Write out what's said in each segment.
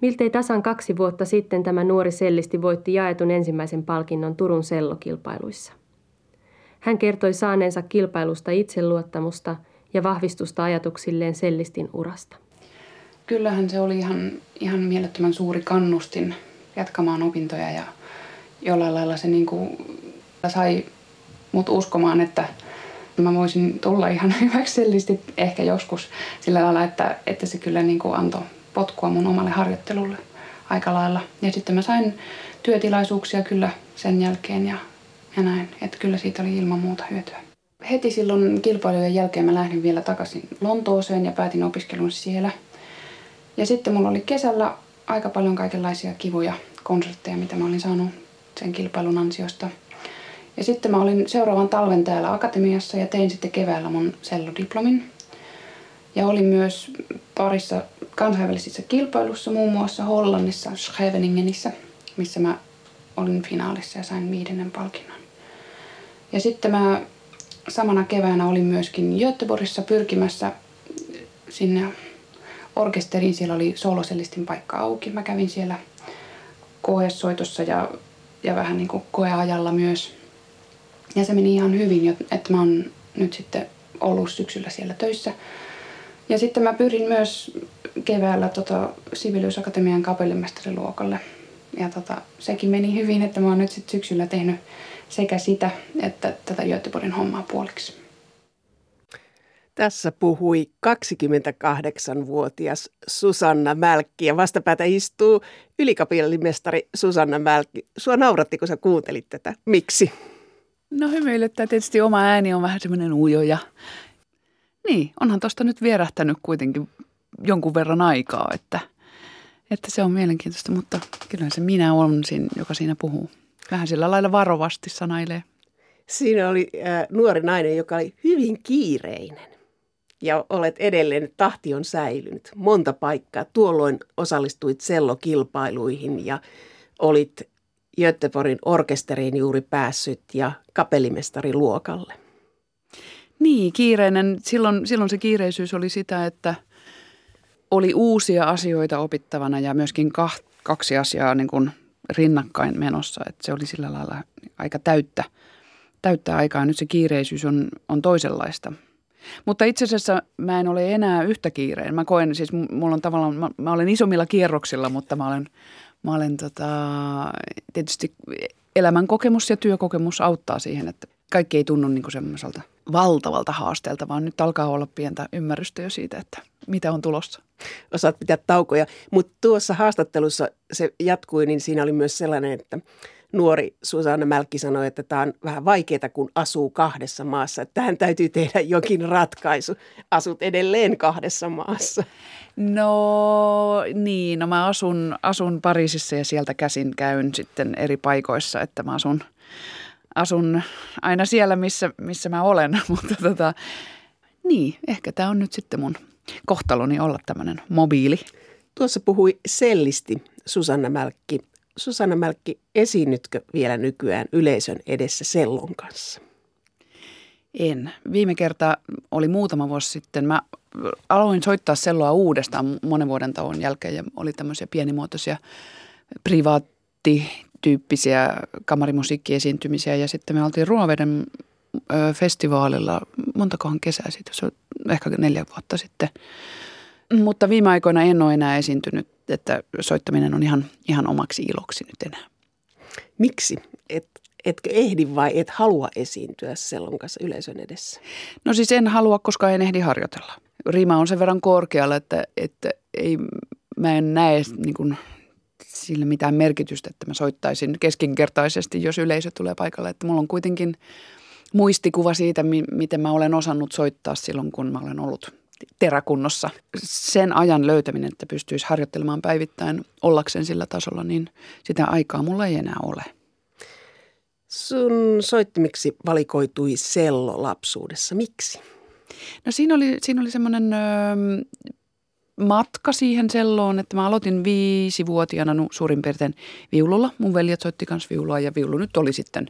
Miltei tasan kaksi vuotta sitten tämä nuori sellisti voitti jaetun ensimmäisen palkinnon Turun sellokilpailuissa. Hän kertoi saaneensa kilpailusta itseluottamusta ja vahvistusta ajatuksilleen sellistin urasta. Kyllähän se oli ihan, ihan mielettömän suuri kannustin jatkamaan opintoja ja jollain lailla se niin kuin sai mut uskomaan, että mä voisin tulla ihan hyväksi sellisti ehkä joskus sillä lailla, että, että se kyllä niin kuin antoi potkua mun omalle harjoittelulle aika lailla. Ja sitten mä sain työtilaisuuksia kyllä sen jälkeen ja, ja näin. Että kyllä siitä oli ilman muuta hyötyä. Heti silloin kilpailujen jälkeen mä lähdin vielä takaisin Lontooseen ja päätin opiskelun siellä. Ja sitten mulla oli kesällä aika paljon kaikenlaisia kivoja konsertteja, mitä mä olin saanut sen kilpailun ansiosta. Ja sitten mä olin seuraavan talven täällä akatemiassa ja tein sitten keväällä mun sellodiplomin. Ja olin myös parissa kansainvälisissä kilpailussa, muun muassa Hollannissa, Scheveningenissä, missä mä olin finaalissa ja sain viidennen palkinnon. Ja sitten mä samana keväänä olin myöskin Göteborgissa pyrkimässä sinne orkesteriin. Siellä oli solosellistin paikka auki. Mä kävin siellä koesoitossa ja, ja vähän niin kuin koeajalla myös. Ja se meni ihan hyvin, että mä oon nyt sitten ollut syksyllä siellä töissä. Ja sitten mä pyrin myös keväällä tota, Sibelius-akatemian kapellimestariluokalle. Ja tota, sekin meni hyvin, että mä oon nyt sitten syksyllä tehnyt sekä sitä että tätä Göteborgin hommaa puoliksi. Tässä puhui 28-vuotias Susanna Mälkki ja vastapäätä istuu ylikapellimestari Susanna Mälkki. Sua nauratti, kun sä kuuntelit tätä. Miksi? No hymyilyttää tietysti oma ääni on vähän semmoinen ujo ja niin, onhan tuosta nyt vierähtänyt kuitenkin jonkun verran aikaa, että, että se on mielenkiintoista, mutta kyllä se minä on joka siinä puhuu. Vähän sillä lailla varovasti sanailee. Siinä oli äh, nuori nainen, joka oli hyvin kiireinen. Ja olet edelleen, tahti on säilynyt. Monta paikkaa. Tuolloin osallistuit sellokilpailuihin ja olit Göteborgin orkesteriin juuri päässyt ja kapellimestariluokalle. Niin, kiireinen. Silloin, silloin se kiireisyys oli sitä, että oli uusia asioita opittavana ja myöskin kaksi asiaa niin kuin rinnakkain menossa. Että se oli sillä lailla aika täyttä, täyttä aikaa. Nyt se kiireisyys on, on toisenlaista. Mutta itse asiassa mä en ole enää yhtä kiireen. Mä koen, siis mulla on tavallaan, mä, mä olen isommilla kierroksilla, mutta mä olen, mä olen tota, tietysti elämän kokemus ja työkokemus auttaa siihen, että kaikki ei tunnu niin semmoiselta valtavalta haasteelta, vaan nyt alkaa olla pientä ymmärrystä jo siitä, että mitä on tulossa. Osaat pitää taukoja, mutta tuossa haastattelussa se jatkui, niin siinä oli myös sellainen, että nuori Susanna Mälkki sanoi, että tämä on vähän vaikeaa, kun asuu kahdessa maassa. Että tähän täytyy tehdä jokin ratkaisu. Asut edelleen kahdessa maassa. No niin, no mä asun, asun Pariisissa ja sieltä käsin käyn sitten eri paikoissa, että mä asun, asun aina siellä, missä, missä mä olen. Mutta tota, niin, ehkä tämä on nyt sitten mun kohtaloni olla tämmöinen mobiili. Tuossa puhui sellisti Susanna Mälkki. Susanna Mälkki, esiinnytkö vielä nykyään yleisön edessä sellon kanssa? En. Viime kerta oli muutama vuosi sitten. Mä aloin soittaa selloa uudestaan monen vuoden tauon jälkeen ja oli tämmöisiä pienimuotoisia privaattityyppisiä kamarimusiikkiesiintymisiä ja sitten me oltiin Ruoveden festivaalilla montakohan kesää siitä, se on ehkä neljä vuotta sitten. Mutta viime aikoina en ole enää esiintynyt, että soittaminen on ihan, ihan omaksi iloksi nyt enää. Miksi? Et, etkö ehdi vai et halua esiintyä sellon kanssa yleisön edessä? No siis en halua, koska en ehdi harjoitella. Rima on sen verran korkealla, että, että ei, mä en näe niin kuin, sillä mitään merkitystä, että mä soittaisin keskinkertaisesti, jos yleisö tulee paikalle. Että mulla on kuitenkin muistikuva siitä, miten mä olen osannut soittaa silloin, kun mä olen ollut teräkunnossa. Sen ajan löytäminen, että pystyisi harjoittelemaan päivittäin ollakseen sillä tasolla, niin sitä aikaa mulla ei enää ole. Sun soittimiksi valikoitui sello lapsuudessa. Miksi? No siinä oli, siinä oli semmoinen öö, matka siihen selloon, että mä aloitin viisivuotiaana suurin piirtein viululla. Mun veljet soitti kanssa viulua ja viulu nyt oli sitten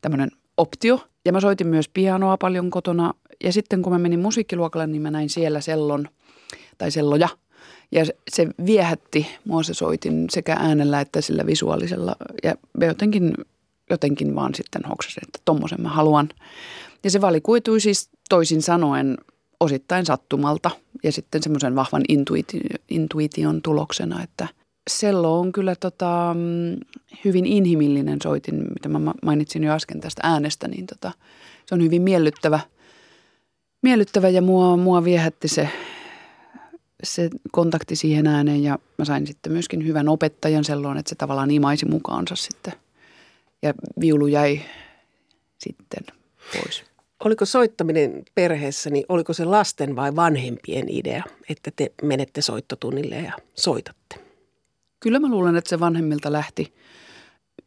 tämmöinen optio. Ja mä soitin myös pianoa paljon kotona. Ja sitten kun mä menin musiikkiluokalle, niin mä näin siellä sellon tai selloja. Ja se viehätti mua se soitin sekä äänellä että sillä visuaalisella. Ja jotenkin, jotenkin vaan sitten hoksasin, että tommosen mä haluan. Ja se valikuitui siis toisin sanoen osittain sattumalta ja sitten semmoisen vahvan intuiti, intuition tuloksena, että sello on kyllä tota, hyvin inhimillinen soitin, mitä mä mainitsin jo äsken tästä äänestä, niin tota, se on hyvin miellyttävä, miellyttävä ja mua, mua viehätti se, se kontakti siihen ääneen ja mä sain sitten myöskin hyvän opettajan selloon, että se tavallaan imaisi mukaansa sitten ja viulu jäi sitten pois. Oliko soittaminen perheessä, niin oliko se lasten vai vanhempien idea, että te menette soittotunnille ja soitatte? Kyllä mä luulen, että se vanhemmilta lähti.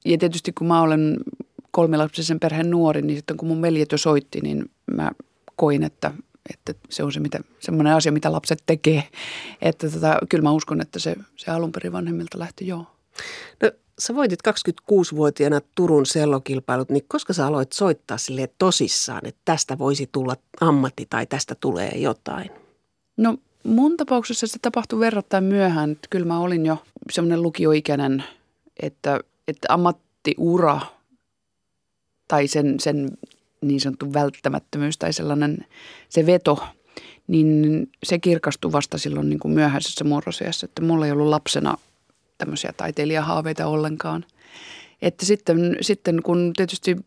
Ja tietysti kun mä olen kolmilapsisen perheen nuori, niin sitten kun mun veljet jo soitti, niin mä koin, että, että se on se mitä, semmoinen asia, mitä lapset tekee. Että tota, kyllä mä uskon, että se, se alun perin vanhemmilta lähti joo. No sä voitit 26-vuotiaana Turun sellokilpailut, niin koska sä aloit soittaa sille tosissaan, että tästä voisi tulla ammatti tai tästä tulee jotain? No mun tapauksessa se tapahtui verrattain myöhään. Kyllä mä olin jo semmoinen lukioikäinen, että, että ammattiura tai sen, sen niin sanottu välttämättömyys tai sellainen se veto, niin se kirkastui vasta silloin niin kuin myöhäisessä murrosiassa, että mulla ei ollut lapsena tämmöisiä taiteilijahaaveita ollenkaan. Että sitten, sitten kun tietysti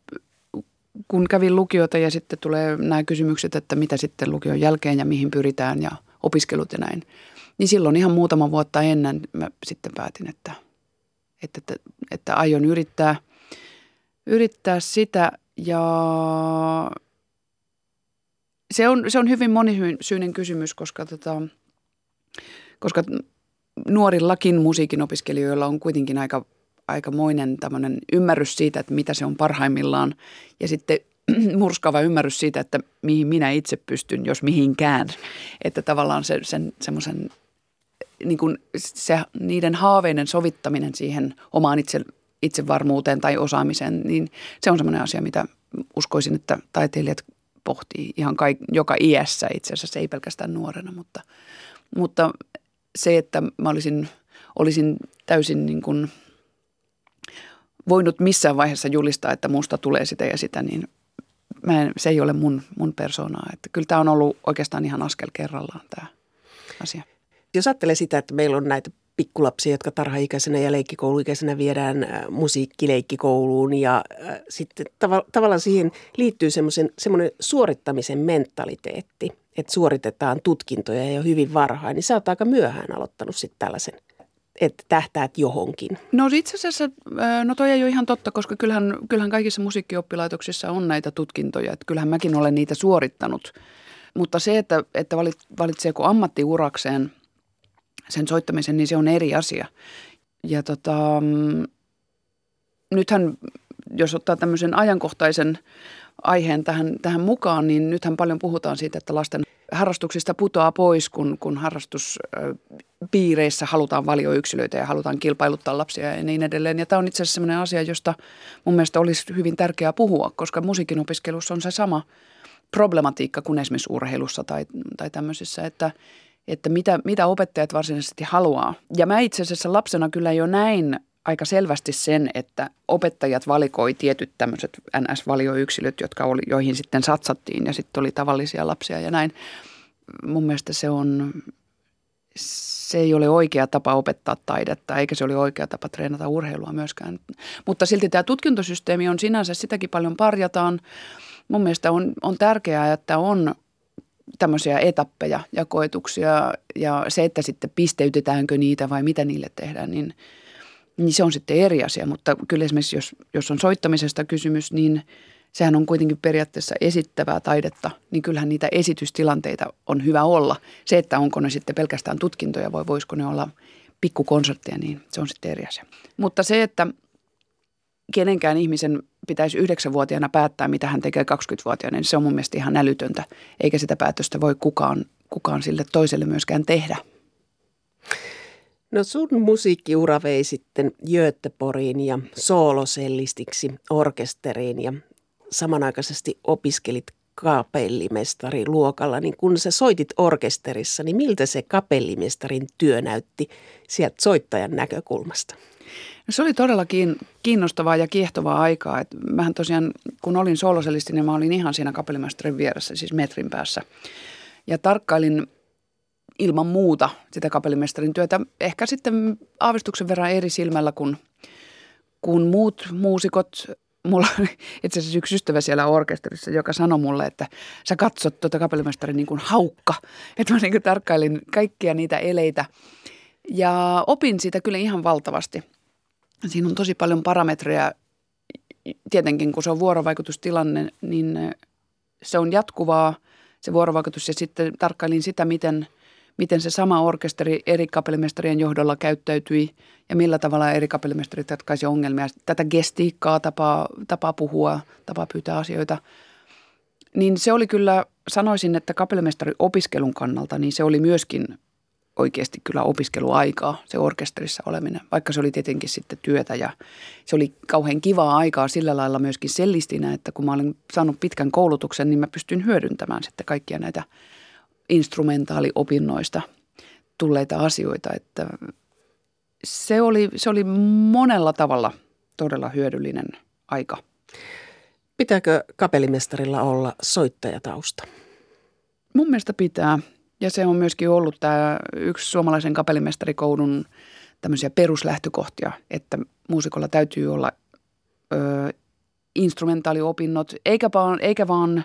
kun kävin lukiota ja sitten tulee nämä kysymykset, että mitä sitten lukion jälkeen ja mihin pyritään ja opiskelut ja näin, niin silloin ihan muutama vuotta ennen mä sitten päätin, että, että, että, että aion yrittää, yrittää sitä ja se on, se on hyvin monisyinen kysymys, koska, tota, koska nuorillakin musiikin opiskelijoilla on kuitenkin aika, aikamoinen tämmöinen ymmärrys siitä, että mitä se on parhaimmillaan. Ja sitten murskaava ymmärrys siitä, että mihin minä itse pystyn, jos mihinkään. Että tavallaan se, sen semmoisen niin kuin se, niiden haaveiden sovittaminen siihen omaan itse, itsevarmuuteen tai osaamiseen, niin se on semmoinen asia, mitä uskoisin, että taiteilijat pohtii ihan kaik, joka iässä itse asiassa, ei pelkästään nuorena, mutta, mutta se, että mä olisin, olisin täysin niin kuin voinut missään vaiheessa julistaa, että musta tulee sitä ja sitä, niin mä en, se ei ole mun, mun persoonaa. Että kyllä tämä on ollut oikeastaan ihan askel kerrallaan tämä asia. Jos ajattelee sitä, että meillä on näitä pikkulapsia, jotka tarha-ikäisenä ja leikkikouluikäisenä viedään äh, musiikkileikkikouluun ja äh, sitten tav- tavallaan siihen liittyy semmoinen suorittamisen mentaliteetti – että suoritetaan tutkintoja jo hyvin varhain, niin sä oot aika myöhään aloittanut sitten tällaisen että tähtäät johonkin? No itse asiassa, no toi ei ole ihan totta, koska kyllähän, kyllähän kaikissa musiikkioppilaitoksissa on näitä tutkintoja. Että kyllähän mäkin olen niitä suorittanut. Mutta se, että, että valit, valitseeko ammattiurakseen sen soittamisen, niin se on eri asia. Ja tota, mm, nythän, jos ottaa tämmöisen ajankohtaisen aiheen tähän, tähän mukaan, niin nythän paljon puhutaan siitä, että lasten harrastuksista putoaa pois, kun, kun harrastuspiireissä halutaan valioyksilöitä ja halutaan kilpailuttaa lapsia ja niin edelleen. Ja tämä on itse asiassa sellainen asia, josta mun mielestä olisi hyvin tärkeää puhua, koska musiikin opiskelussa on se sama problematiikka kuin esimerkiksi urheilussa tai, tai tämmöisissä, että, että mitä, mitä opettajat varsinaisesti haluaa. Ja mä itse asiassa lapsena kyllä jo näin aika selvästi sen, että opettajat valikoi tietyt tämmöiset NS-valioyksilöt, jotka oli, joihin sitten satsattiin ja sitten oli tavallisia lapsia ja näin. Mun mielestä se on, se ei ole oikea tapa opettaa taidetta, eikä se ole oikea tapa treenata urheilua myöskään. Mutta silti tämä tutkintosysteemi on sinänsä, sitäkin paljon parjataan. Mun mielestä on, on tärkeää, että on tämmöisiä etappeja ja koetuksia ja se, että sitten pisteytetäänkö niitä vai mitä niille tehdään, niin – niin se on sitten eri asia. Mutta kyllä esimerkiksi jos, jos on soittamisesta kysymys, niin sehän on kuitenkin periaatteessa esittävää taidetta, niin kyllähän niitä esitystilanteita on hyvä olla. Se, että onko ne sitten pelkästään tutkintoja vai voisiko ne olla pikkukonsertteja, niin se on sitten eri asia. Mutta se, että kenenkään ihmisen pitäisi yhdeksänvuotiaana päättää, mitä hän tekee 20-vuotiaana, niin se on mun mielestä ihan älytöntä. Eikä sitä päätöstä voi kukaan, kukaan sille toiselle myöskään tehdä. No sun musiikkiura vei sitten Göteporiin ja soolosellistiksi orkesteriin ja samanaikaisesti opiskelit kapellimestari luokalla, niin kun sä soitit orkesterissa, niin miltä se kapellimestarin työ näytti sieltä soittajan näkökulmasta? No se oli todellakin kiinnostavaa ja kiehtovaa aikaa. Et mähän tosiaan, kun olin sooloselisti, niin mä olin ihan siinä kapellimestarin vieressä, siis metrin päässä. Ja tarkkailin ilman muuta sitä kapellimestarin työtä, ehkä sitten aavistuksen verran eri silmällä kuin, kuin muut muusikot. Mulla oli itse asiassa yksi ystävä siellä orkesterissa, joka sanoi mulle, että sä katsot tuota kapellimestarin niin kuin haukka. Että mä niin kuin tarkkailin kaikkia niitä eleitä ja opin siitä kyllä ihan valtavasti. Siinä on tosi paljon parametreja. Tietenkin kun se on vuorovaikutustilanne, niin se on jatkuvaa se vuorovaikutus ja sitten tarkkailin sitä, miten – miten se sama orkesteri eri kapellimestarien johdolla käyttäytyi ja millä tavalla eri kapellimestarit ratkaisi ongelmia. Tätä gestiikkaa, tapaa, tapaa puhua, tapaa pyytää asioita. Niin se oli kyllä, sanoisin, että kapellimestari opiskelun kannalta, niin se oli myöskin oikeasti kyllä opiskeluaikaa, se orkesterissa oleminen, vaikka se oli tietenkin sitten työtä ja se oli kauhean kivaa aikaa sillä lailla myöskin sellistinä, että kun mä olin saanut pitkän koulutuksen, niin mä pystyin hyödyntämään sitten kaikkia näitä – instrumentaaliopinnoista tulleita asioita, että se oli, se oli monella tavalla todella hyödyllinen aika. Pitääkö kapellimestarilla olla soittajatausta? Mun mielestä pitää. Ja se on myöskin ollut tämä yksi suomalaisen kapellimestarikoulun tämmöisiä peruslähtökohtia, että muusikolla täytyy olla ö, instrumentaaliopinnot, eikä vaan, eikä vaan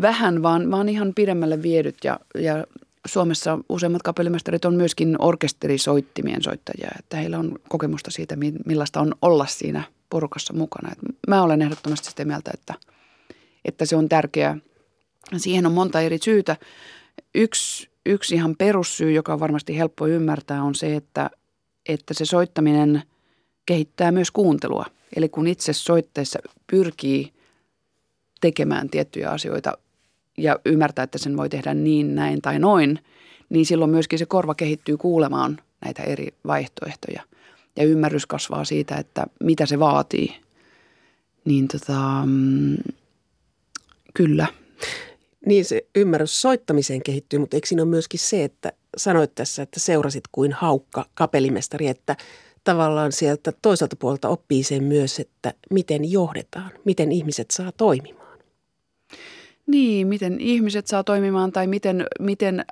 vähän, vaan, vaan ihan pidemmälle viedyt ja, ja Suomessa useimmat kapellimestarit on myöskin orkesterisoittimien soittajia, että heillä on kokemusta siitä, millaista on olla siinä porukassa mukana. Et mä olen ehdottomasti sitä mieltä, että, että se on tärkeää. Siihen on monta eri syytä. Yksi, yksi ihan perussyy, joka on varmasti helppo ymmärtää, on se, että, että se soittaminen kehittää myös kuuntelua. Eli kun itse soitteessa pyrkii – tekemään tiettyjä asioita ja ymmärtää, että sen voi tehdä niin, näin tai noin, niin silloin myöskin se korva kehittyy kuulemaan näitä eri vaihtoehtoja. Ja ymmärrys kasvaa siitä, että mitä se vaatii. Niin tota, mm, kyllä. Niin se ymmärrys soittamiseen kehittyy, mutta eikö siinä ole myöskin se, että sanoit tässä, että seurasit kuin haukka kapellimestari, että tavallaan sieltä toiselta puolelta oppii sen myös, että miten johdetaan, miten ihmiset saa toimimaan. Niin, miten ihmiset saa toimimaan tai miten, miten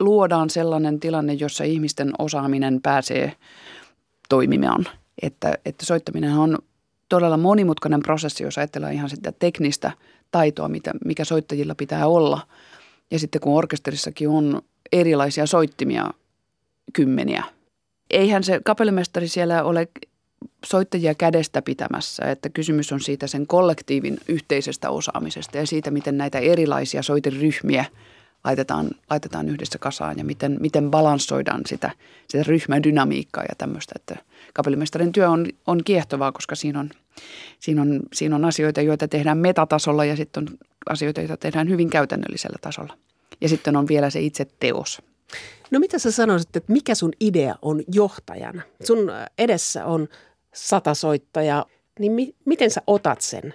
luodaan sellainen tilanne, jossa ihmisten osaaminen pääsee toimimaan. Että, että soittaminen on todella monimutkainen prosessi, jos ajatellaan ihan sitä teknistä taitoa, mitä, mikä soittajilla pitää olla. Ja sitten kun orkesterissakin on erilaisia soittimia kymmeniä. Eihän se kapellimestari siellä ole soittajia kädestä pitämässä, että kysymys on siitä sen kollektiivin yhteisestä osaamisesta ja siitä, miten näitä erilaisia soiteryhmiä laitetaan, laitetaan yhdessä kasaan ja miten, miten balanssoidaan sitä, sitä ryhmän dynamiikkaa ja tämmöistä. Että kapellimestarin työ on, on kiehtovaa, koska siinä on, siinä, on, siinä on asioita, joita tehdään metatasolla ja sitten on asioita, joita tehdään hyvin käytännöllisellä tasolla. Ja sitten on vielä se itse teos. No mitä sä sanoisit, että mikä sun idea on johtajana? Sun edessä on sata soittajaa, niin mi- miten sä otat sen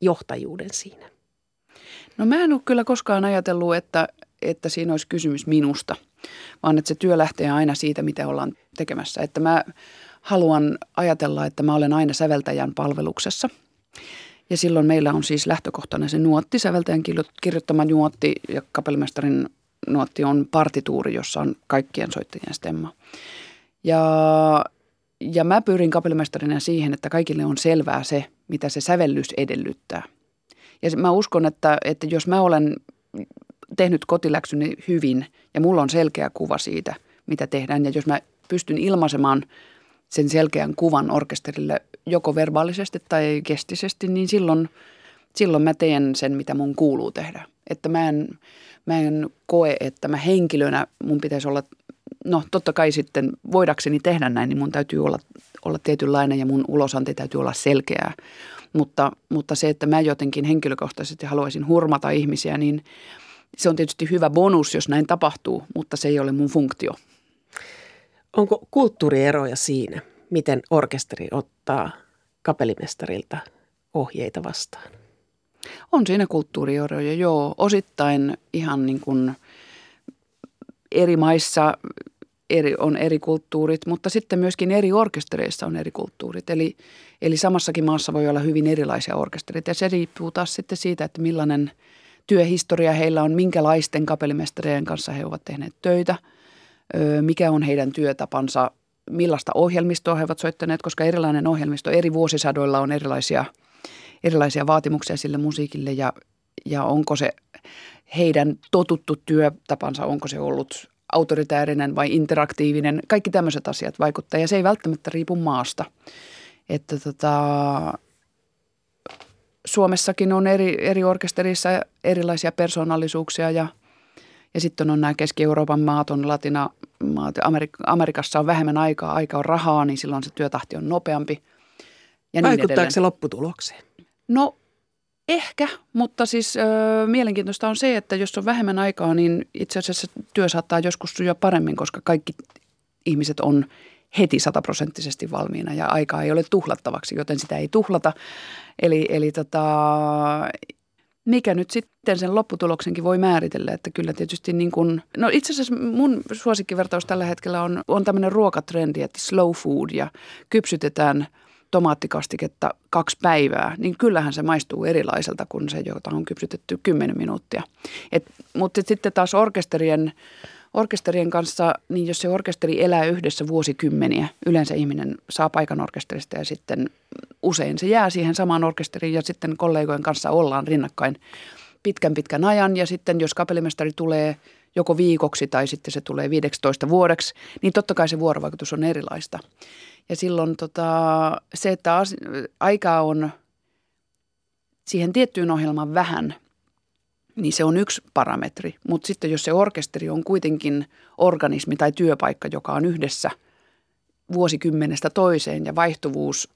johtajuuden siinä? No mä en ole kyllä koskaan ajatellut, että, että siinä olisi kysymys minusta, vaan että se työ lähtee aina siitä, mitä ollaan tekemässä. Että mä haluan ajatella, että mä olen aina säveltäjän palveluksessa. Ja silloin meillä on siis lähtökohtana se nuotti, säveltäjän kirjoittama nuotti ja kapellimestarin nuotti on partituuri, jossa on kaikkien soittajien stemma. Ja ja mä pyrin kapellimestarina siihen, että kaikille on selvää se, mitä se sävellys edellyttää. Ja mä uskon, että, että jos mä olen tehnyt kotiläksyni hyvin ja mulla on selkeä kuva siitä, mitä tehdään, ja jos mä pystyn ilmaisemaan sen selkeän kuvan orkesterille joko verbaalisesti tai kestisesti, niin silloin, silloin mä teen sen, mitä mun kuuluu tehdä. Että mä en, mä en koe, että mä henkilönä mun pitäisi olla no totta kai sitten voidakseni tehdä näin, niin mun täytyy olla, olla tietynlainen ja mun ulosanti täytyy olla selkeää. Mutta, mutta se, että mä jotenkin henkilökohtaisesti haluaisin hurmata ihmisiä, niin se on tietysti hyvä bonus, jos näin tapahtuu, mutta se ei ole mun funktio. Onko kulttuurieroja siinä, miten orkesteri ottaa kapellimestarilta ohjeita vastaan? On siinä kulttuurieroja, joo. Osittain ihan niin kuin eri maissa eri, on eri kulttuurit, mutta sitten myöskin eri orkestereissa on eri kulttuurit. Eli, eli samassakin maassa voi olla hyvin erilaisia orkestereita ja se riippuu taas sitten siitä, että millainen työhistoria heillä on, minkälaisten kapellimestarien kanssa he ovat tehneet töitä, mikä on heidän työtapansa, millaista ohjelmistoa he ovat soittaneet, koska erilainen ohjelmisto eri vuosisadoilla on erilaisia, erilaisia vaatimuksia sille musiikille ja, ja onko se heidän totuttu työtapansa, onko se ollut autoritäärinen vai interaktiivinen. Kaikki tämmöiset asiat vaikuttaa ja se ei välttämättä riipu maasta. Että tota, Suomessakin on eri, eri orkesterissa erilaisia persoonallisuuksia ja, ja sitten on nämä Keski-Euroopan maat, on Latina, maat, Amerik- Amerikassa on vähemmän aikaa, aika on rahaa, niin silloin se työtahti on nopeampi. Ja niin Vaikuttaako niin se lopputulokseen? No Ehkä, mutta siis ö, mielenkiintoista on se, että jos on vähemmän aikaa, niin itse asiassa työ saattaa joskus sujua paremmin, koska kaikki ihmiset on heti sataprosenttisesti valmiina ja aikaa ei ole tuhlattavaksi, joten sitä ei tuhlata. Eli, eli tota, mikä nyt sitten sen lopputuloksenkin voi määritellä, että kyllä tietysti niin kuin, no itse asiassa mun suosikkivertaus tällä hetkellä on, on tämmöinen ruokatrendi, että slow food ja kypsytetään – tomaattikastiketta kaksi päivää, niin kyllähän se maistuu erilaiselta kuin se, jota on kypsytetty 10 minuuttia. Et, mutta sitten taas orkesterien, orkesterien kanssa, niin jos se orkesteri elää yhdessä vuosikymmeniä, yleensä ihminen saa paikan orkesterista ja sitten usein se jää siihen samaan orkesteriin ja sitten kollegojen kanssa ollaan rinnakkain pitkän pitkän ajan ja sitten jos kapellimestari tulee joko viikoksi tai sitten se tulee 15 vuodeksi, niin totta kai se vuorovaikutus on erilaista. Ja silloin tota, se, että as, aikaa on siihen tiettyyn ohjelmaan vähän, niin se on yksi parametri. Mutta sitten jos se orkesteri on kuitenkin organismi tai työpaikka, joka on yhdessä vuosikymmenestä toiseen ja vaihtuvuus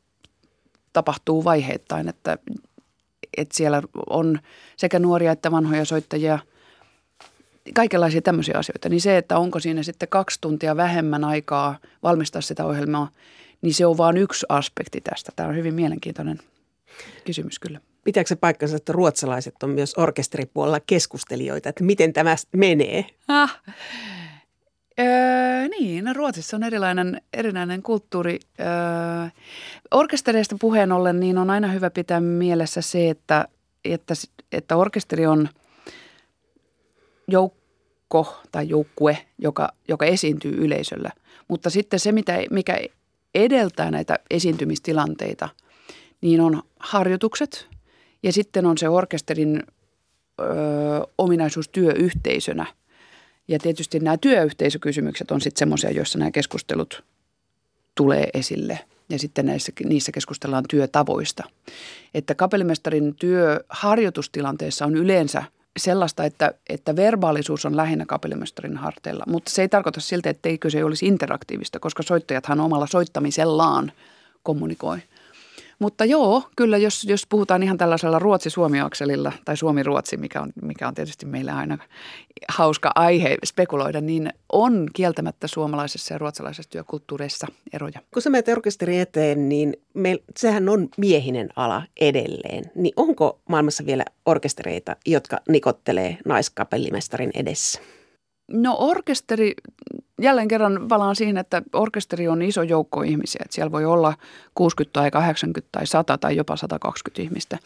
tapahtuu vaiheittain, että, että siellä on sekä nuoria että vanhoja soittajia – kaikenlaisia tämmöisiä asioita, niin se, että onko siinä sitten kaksi tuntia vähemmän aikaa valmistaa sitä ohjelmaa, niin se on vain yksi aspekti tästä. Tämä on hyvin mielenkiintoinen kysymys kyllä. Pitääkö se paikkansa, että ruotsalaiset on myös orkesteripuolella keskustelijoita, että miten tämä menee? Ah. Öö, niin, no Ruotsissa on erilainen, erilainen kulttuuri. Öö, orkestereista puheen ollen niin on aina hyvä pitää mielessä se, että, että, että orkesteri on joukko tai joukkue, joka, joka esiintyy yleisöllä. Mutta sitten se, mitä, mikä edeltää näitä esiintymistilanteita, niin on harjoitukset ja sitten on se orkesterin ö, ominaisuus työyhteisönä. Ja tietysti nämä työyhteisökysymykset on sitten semmoisia, joissa nämä keskustelut tulee esille ja sitten näissä, niissä keskustellaan työtavoista. Että kapellimestarin työ harjoitustilanteessa on yleensä – sellaista, että, että verbaalisuus on lähinnä kapellimestarin harteilla, mutta se ei tarkoita siltä, etteikö se olisi interaktiivista, koska soittajathan omalla soittamisellaan kommunikoi. Mutta joo, kyllä jos, jos puhutaan ihan tällaisella Ruotsi-Suomi-akselilla tai Suomi-Ruotsi, mikä on, mikä on tietysti meillä aina hauska aihe spekuloida, niin on kieltämättä suomalaisessa ja ruotsalaisessa työkulttuureissa eroja. Kun sä menet orkesteri eteen, niin me, sehän on miehinen ala edelleen. Niin onko maailmassa vielä orkestereita, jotka nikottelee naiskapellimestarin edessä? No orkesteri, jälleen kerran valaan siihen, että orkesteri on iso joukko ihmisiä. Että siellä voi olla 60 tai 80 tai 100 tai jopa 120 ihmistä.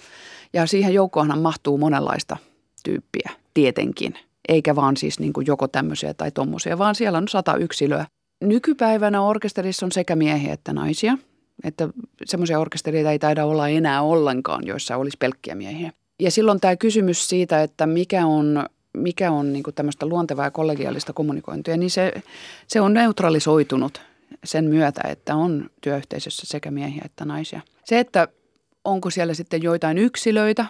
Ja siihen joukkoonhan mahtuu monenlaista tyyppiä, tietenkin. Eikä vaan siis niin kuin joko tämmöisiä tai tommosia, vaan siellä on sata yksilöä. Nykypäivänä orkesterissa on sekä miehiä että naisia. Että semmoisia orkestereita ei taida olla enää ollenkaan, joissa olisi pelkkiä miehiä. Ja silloin tämä kysymys siitä, että mikä on mikä on niin tämmöistä luontevaa ja kollegiaalista kommunikointia, niin se, se on neutralisoitunut sen myötä, että on työyhteisössä sekä miehiä että naisia. Se, että onko siellä sitten joitain yksilöitä,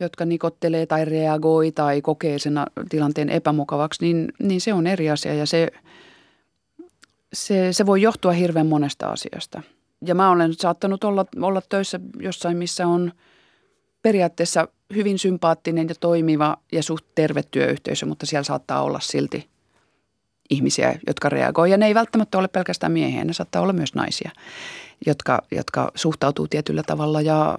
jotka nikottelee tai reagoi tai kokee sen tilanteen epämukavaksi, niin, niin se on eri asia ja se, se, se voi johtua hirveän monesta asiasta. Ja mä olen saattanut olla, olla töissä jossain, missä on periaatteessa hyvin sympaattinen ja toimiva ja suht terve työyhteisö, mutta siellä saattaa olla silti ihmisiä, jotka reagoivat. Ja ne ei välttämättä ole pelkästään miehiä, ne saattaa olla myös naisia, jotka, jotka suhtautuu tietyllä tavalla ja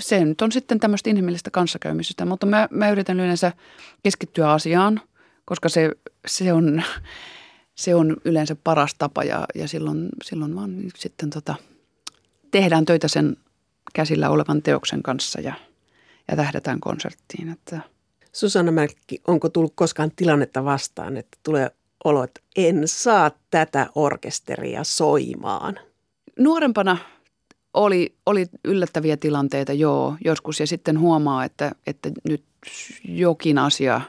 se nyt on sitten tämmöistä inhimillistä kanssakäymisestä, mutta mä, mä yritän yleensä keskittyä asiaan, koska se, se, on, se on yleensä paras tapa ja, ja silloin, silloin vaan sitten tota, tehdään töitä sen käsillä olevan teoksen kanssa ja, ja tähdätään konserttiin. Että. Susanna Märkki, onko tullut koskaan tilannetta vastaan, että tulee olo, että en saa tätä orkesteria soimaan? Nuorempana oli, oli yllättäviä tilanteita, joo, joskus. Ja sitten huomaa, että, että nyt jokin asia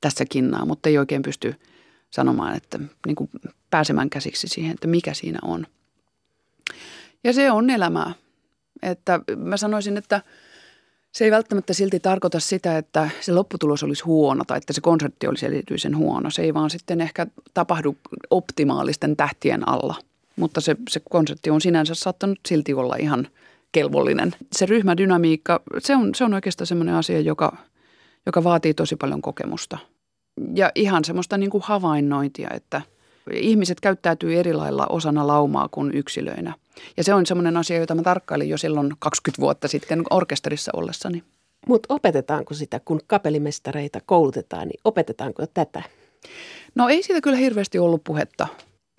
tässä kinnaa, mutta ei oikein pysty sanomaan, että niin kuin pääsemään käsiksi siihen, että mikä siinä on. Ja se on elämää. Että mä sanoisin, että se ei välttämättä silti tarkoita sitä, että se lopputulos olisi huono tai että se konsertti olisi erityisen huono. Se ei vaan sitten ehkä tapahdu optimaalisten tähtien alla – mutta se, se konsepti on sinänsä saattanut silti olla ihan kelvollinen. Se ryhmädynamiikka, se on, se on oikeastaan semmoinen asia, joka, joka vaatii tosi paljon kokemusta. Ja ihan semmoista niin kuin havainnointia, että ihmiset käyttäytyy eri lailla osana laumaa kuin yksilöinä. Ja se on semmoinen asia, jota mä tarkkailin jo silloin 20 vuotta sitten orkesterissa ollessani. Mutta opetetaanko sitä, kun kapelimestareita koulutetaan, niin opetetaanko tätä? No ei siitä kyllä hirveästi ollut puhetta.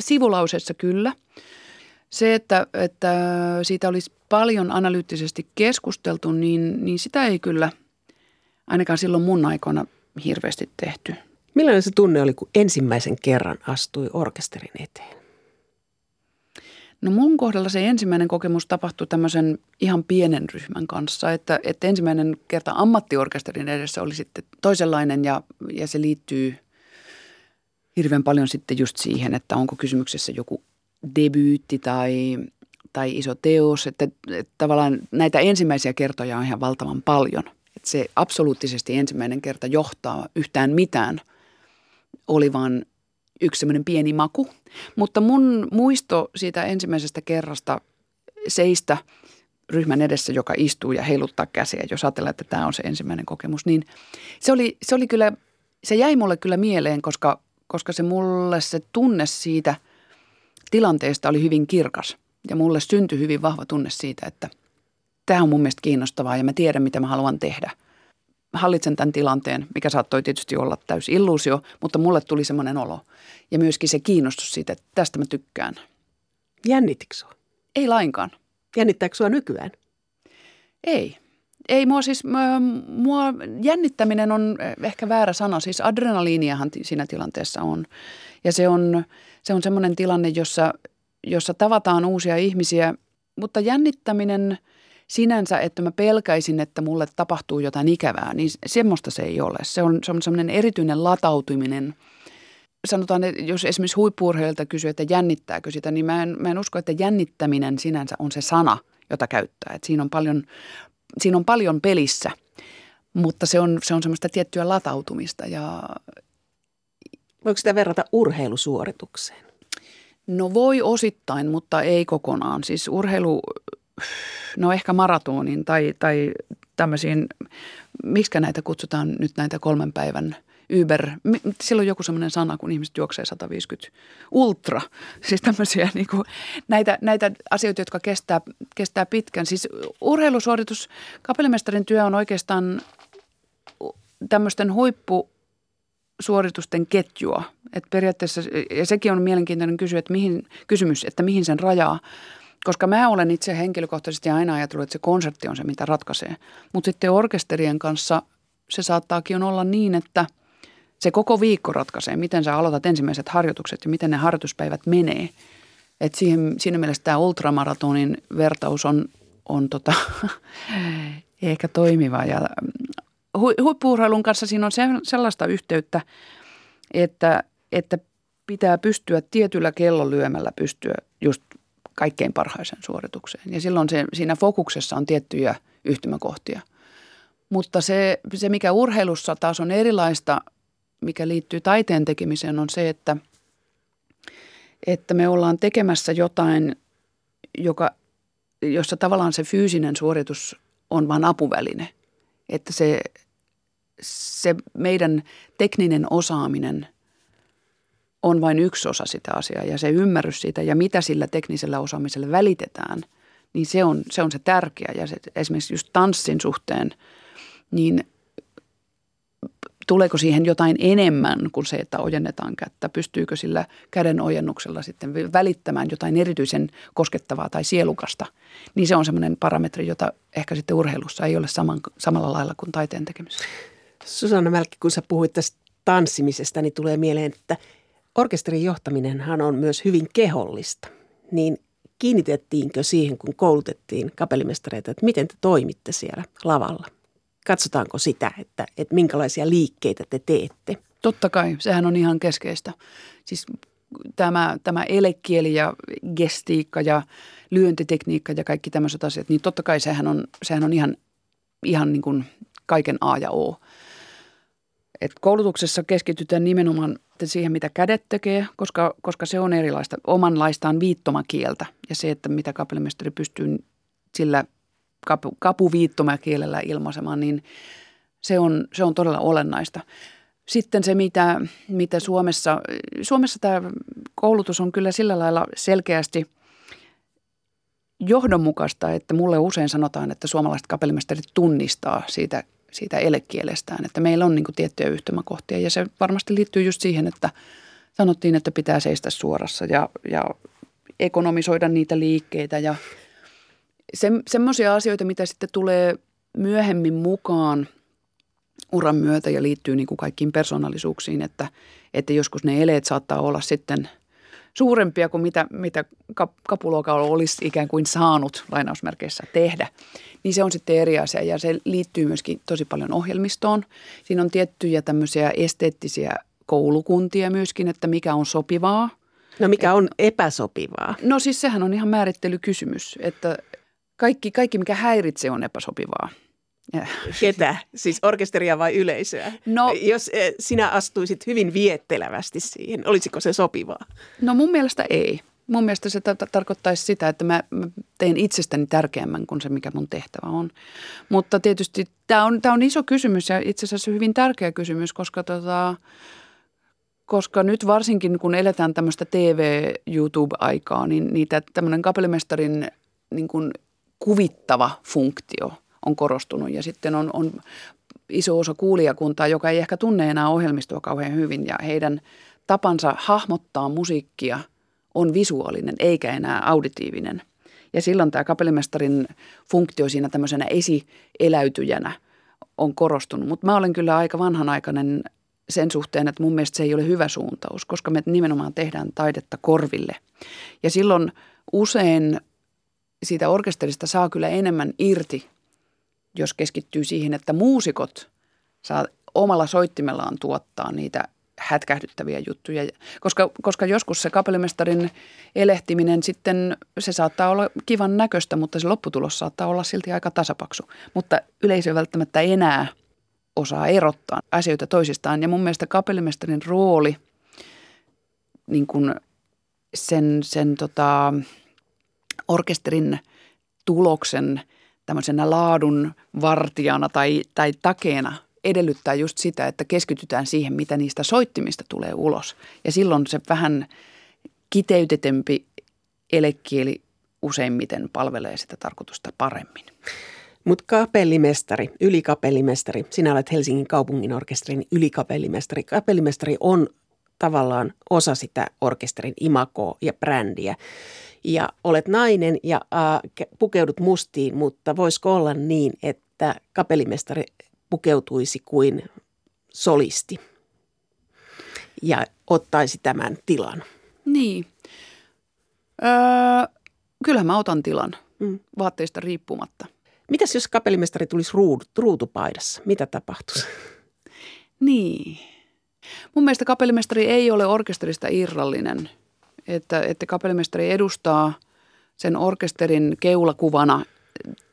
Sivulauseessa kyllä. Se, että, että siitä olisi paljon analyyttisesti keskusteltu, niin, niin sitä ei kyllä ainakaan silloin mun aikoina hirveästi tehty. Millainen se tunne oli, kun ensimmäisen kerran astui orkesterin eteen? No mun kohdalla se ensimmäinen kokemus tapahtui tämmöisen ihan pienen ryhmän kanssa, että, että ensimmäinen kerta ammattiorkesterin edessä oli sitten toisenlainen ja, ja se liittyy – hirveän paljon sitten just siihen, että onko kysymyksessä joku debyytti tai, tai iso teos. Että, että tavallaan näitä ensimmäisiä kertoja on ihan valtavan paljon. Että se absoluuttisesti ensimmäinen kerta johtaa yhtään mitään oli vain yksi semmoinen pieni maku. Mutta mun muisto siitä ensimmäisestä kerrasta seistä ryhmän edessä, joka istuu ja heiluttaa käsiä, jos ajatellaan, että tämä on se ensimmäinen kokemus, niin se oli, se oli kyllä, se jäi mulle kyllä mieleen, koska koska se mulle se tunne siitä tilanteesta oli hyvin kirkas. Ja mulle syntyi hyvin vahva tunne siitä, että tämä on mun mielestä kiinnostavaa ja mä tiedän, mitä mä haluan tehdä. Hallitsen tämän tilanteen, mikä saattoi tietysti olla täys illuusio, mutta mulle tuli semmoinen olo. Ja myöskin se kiinnostus siitä, että tästä mä tykkään. Jännitikö Ei lainkaan. Jännittääkö sua nykyään? Ei. Ei mua siis, mua jännittäminen on ehkä väärä sana. Siis adrenaliiniahan siinä tilanteessa on. Ja se on, se on semmoinen tilanne, jossa, jossa tavataan uusia ihmisiä, mutta jännittäminen sinänsä, että mä pelkäisin, että mulle tapahtuu jotain ikävää, niin semmoista se ei ole. Se on, se on semmoinen erityinen latautuminen. Sanotaan, että jos esimerkiksi huippuurheilijalta kysyy, että jännittääkö sitä, niin mä en, mä en usko, että jännittäminen sinänsä on se sana, jota käyttää. Et siinä on paljon siinä on paljon pelissä, mutta se on, se on semmoista tiettyä latautumista. Ja... Voiko sitä verrata urheilusuoritukseen? No voi osittain, mutta ei kokonaan. Siis urheilu, no ehkä maratonin tai, tai tämmöisiin, miksi näitä kutsutaan nyt näitä kolmen päivän – Uber, silloin on joku semmoinen sana, kun ihmiset juoksee 150 ultra. Siis tämmöisiä niin kuin, näitä, näitä asioita, jotka kestää, kestää pitkän. Siis urheilusuoritus, kapellimestarin työ on oikeastaan tämmöisten huippu suoritusten ketjua. Et periaatteessa, ja sekin on mielenkiintoinen kysy, että mihin, kysymys, että mihin sen rajaa. Koska mä olen itse henkilökohtaisesti aina ajatellut, että se konsertti on se, mitä ratkaisee. Mutta sitten orkesterien kanssa se saattaakin olla niin, että – se koko viikko ratkaisee, miten sä aloitat ensimmäiset harjoitukset ja miten ne harjoituspäivät menee. Et siihen, siinä mielessä tämä ultramaratonin vertaus on, on tota, ehkä toimiva. Ja hu, huippuurheilun kanssa siinä on se, sellaista yhteyttä, että, että pitää pystyä tietyllä kellolyömällä pystyä just kaikkein parhaisen suoritukseen. Ja silloin se, siinä fokuksessa on tiettyjä yhtymäkohtia. Mutta se, se, mikä urheilussa taas on erilaista – mikä liittyy taiteen tekemiseen, on se, että, että me ollaan tekemässä jotain, joka, jossa tavallaan se fyysinen suoritus on vain apuväline. Että se, se meidän tekninen osaaminen on vain yksi osa sitä asiaa ja se ymmärrys siitä ja mitä sillä teknisellä osaamisella välitetään, niin se on se, on se tärkeä. Ja se, esimerkiksi just tanssin suhteen, niin tuleeko siihen jotain enemmän kuin se, että ojennetaan kättä? Pystyykö sillä käden ojennuksella sitten välittämään jotain erityisen koskettavaa tai sielukasta? Niin se on semmoinen parametri, jota ehkä sitten urheilussa ei ole saman, samalla lailla kuin taiteen tekemisessä. Susanna Mälkki, kun sä puhuit tästä tanssimisesta, niin tulee mieleen, että orkesterin johtaminenhan on myös hyvin kehollista. Niin kiinnitettiinkö siihen, kun koulutettiin kapellimestareita, että miten te toimitte siellä lavalla? Katsotaanko sitä, että, että minkälaisia liikkeitä te teette? Totta kai, sehän on ihan keskeistä. Siis tämä, tämä elekieli ja gestiikka ja lyöntitekniikka ja kaikki tämmöiset asiat, niin totta kai sehän on, sehän on ihan, ihan niin kuin kaiken A ja O. Et koulutuksessa keskitytään nimenomaan siihen, mitä kädet tekee, koska, koska se on erilaista, omanlaistaan viittomakieltä. Ja se, että mitä kapellimestari pystyy sillä kapu, kapuviittomakielellä ilmaisemaan, niin se on, se on todella olennaista. Sitten se, mitä, mitä Suomessa, Suomessa tämä koulutus on kyllä sillä lailla selkeästi johdonmukaista, että mulle usein sanotaan, että suomalaiset kapellimestarit tunnistaa siitä siitä elekielestään, että meillä on niin kuin tiettyjä yhtymäkohtia. Ja se varmasti liittyy just siihen, että sanottiin, että pitää seistä suorassa ja, ja ekonomisoida niitä liikkeitä. Ja se, semmoisia asioita, mitä sitten tulee myöhemmin mukaan uran myötä ja liittyy niin kuin kaikkiin persoonallisuuksiin, että, että joskus ne eleet saattaa olla sitten – suurempia kuin mitä, mitä kapuloka olisi ikään kuin saanut lainausmerkeissä tehdä, niin se on sitten eri asia ja se liittyy myöskin tosi paljon ohjelmistoon. Siinä on tiettyjä tämmöisiä esteettisiä koulukuntia myöskin, että mikä on sopivaa. No mikä on epäsopivaa? No siis sehän on ihan määrittelykysymys, että kaikki, kaikki mikä häiritsee on epäsopivaa. Ketä? Siis orkesteria vai yleisöä? No, Jos eh, sinä astuisit hyvin viettelevästi siihen, olisiko se sopivaa? No mun mielestä ei. Mun mielestä se ta- tarkoittaisi sitä, että mä, mä teen itsestäni tärkeämmän kuin se, mikä mun tehtävä on. Mutta tietysti tämä on, tää on iso kysymys ja itse asiassa hyvin tärkeä kysymys, koska, tota, koska nyt varsinkin kun eletään tämmöistä TV-YouTube-aikaa, niin niitä tämmöinen kapellimestarin niin kuin kuvittava funktio – on korostunut ja sitten on, on iso osa kuulijakuntaa, joka ei ehkä tunne enää ohjelmistoa kauhean hyvin ja heidän tapansa hahmottaa musiikkia on visuaalinen eikä enää auditiivinen. Ja silloin tämä kapellimestarin funktio siinä tämmöisenä esieläytyjänä on korostunut. Mutta mä olen kyllä aika vanhanaikainen sen suhteen, että mun mielestä se ei ole hyvä suuntaus, koska me nimenomaan tehdään taidetta korville. Ja silloin usein siitä orkesterista saa kyllä enemmän irti jos keskittyy siihen, että muusikot saa omalla soittimellaan tuottaa niitä hätkähdyttäviä juttuja, koska, koska joskus se kapellimestarin elehtiminen sitten, se saattaa olla kivan näköistä, mutta se lopputulos saattaa olla silti aika tasapaksu. Mutta yleisö välttämättä enää osaa erottaa asioita toisistaan. Ja mun mielestä kapellimestarin rooli niin kuin sen, sen tota, orkesterin tuloksen – tämmöisenä laadun vartijana tai, tai takeena edellyttää just sitä, että keskitytään siihen, mitä niistä soittimista tulee ulos. Ja silloin se vähän kiteytetempi elekieli useimmiten palvelee sitä tarkoitusta paremmin. Mutta kapellimestari, ylikapellimestari, sinä olet Helsingin kaupungin orkesterin ylikapellimestari. Kapellimestari on tavallaan osa sitä orkesterin imakoa ja brändiä ja olet nainen ja äh, pukeudut mustiin, mutta voisiko olla niin, että kapellimestari pukeutuisi kuin solisti ja ottaisi tämän tilan? Niin. Öö, kyllähän mä otan tilan mm. vaatteista riippumatta. Mitäs jos kapellimestari tulisi ruud, ruutupaidassa? Mitä tapahtuisi? Niin. Mun mielestä kapellimestari ei ole orkesterista irrallinen – että, että kapellimestari edustaa sen orkesterin keulakuvana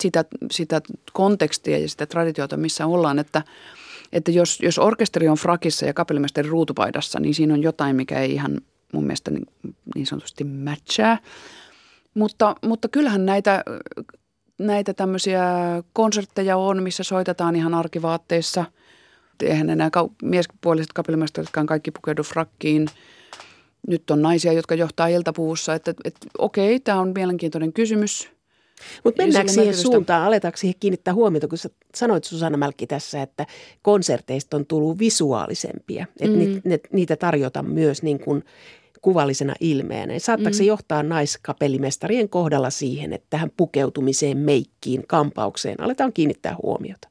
sitä, sitä kontekstia ja sitä traditiota, missä ollaan, että, että jos, jos orkesteri on frakissa ja kapellimestari ruutupaidassa, niin siinä on jotain, mikä ei ihan mun mielestä niin, niin sanotusti matchaa. Mutta, mutta kyllähän näitä, näitä tämmöisiä konsertteja on, missä soitetaan ihan arkivaatteissa. Eihän enää miespuoliset kapellimestaritkaan kaikki pukeudu frakkiin – nyt on naisia, jotka johtaa iltapuussa, että, että okei, tämä on mielenkiintoinen kysymys. Mutta mennäänkö siihen suuntaan, aletaanko siihen kiinnittää huomiota, kun sä sanoit Susanna Mälkki tässä, että konserteista on tullut visuaalisempia, että mm. ni, niitä tarjotaan myös niin kuin kuvallisena ilmeenä. Saattaako mm. se johtaa naiskapellimestarien kohdalla siihen, että tähän pukeutumiseen, meikkiin, kampaukseen aletaan kiinnittää huomiota?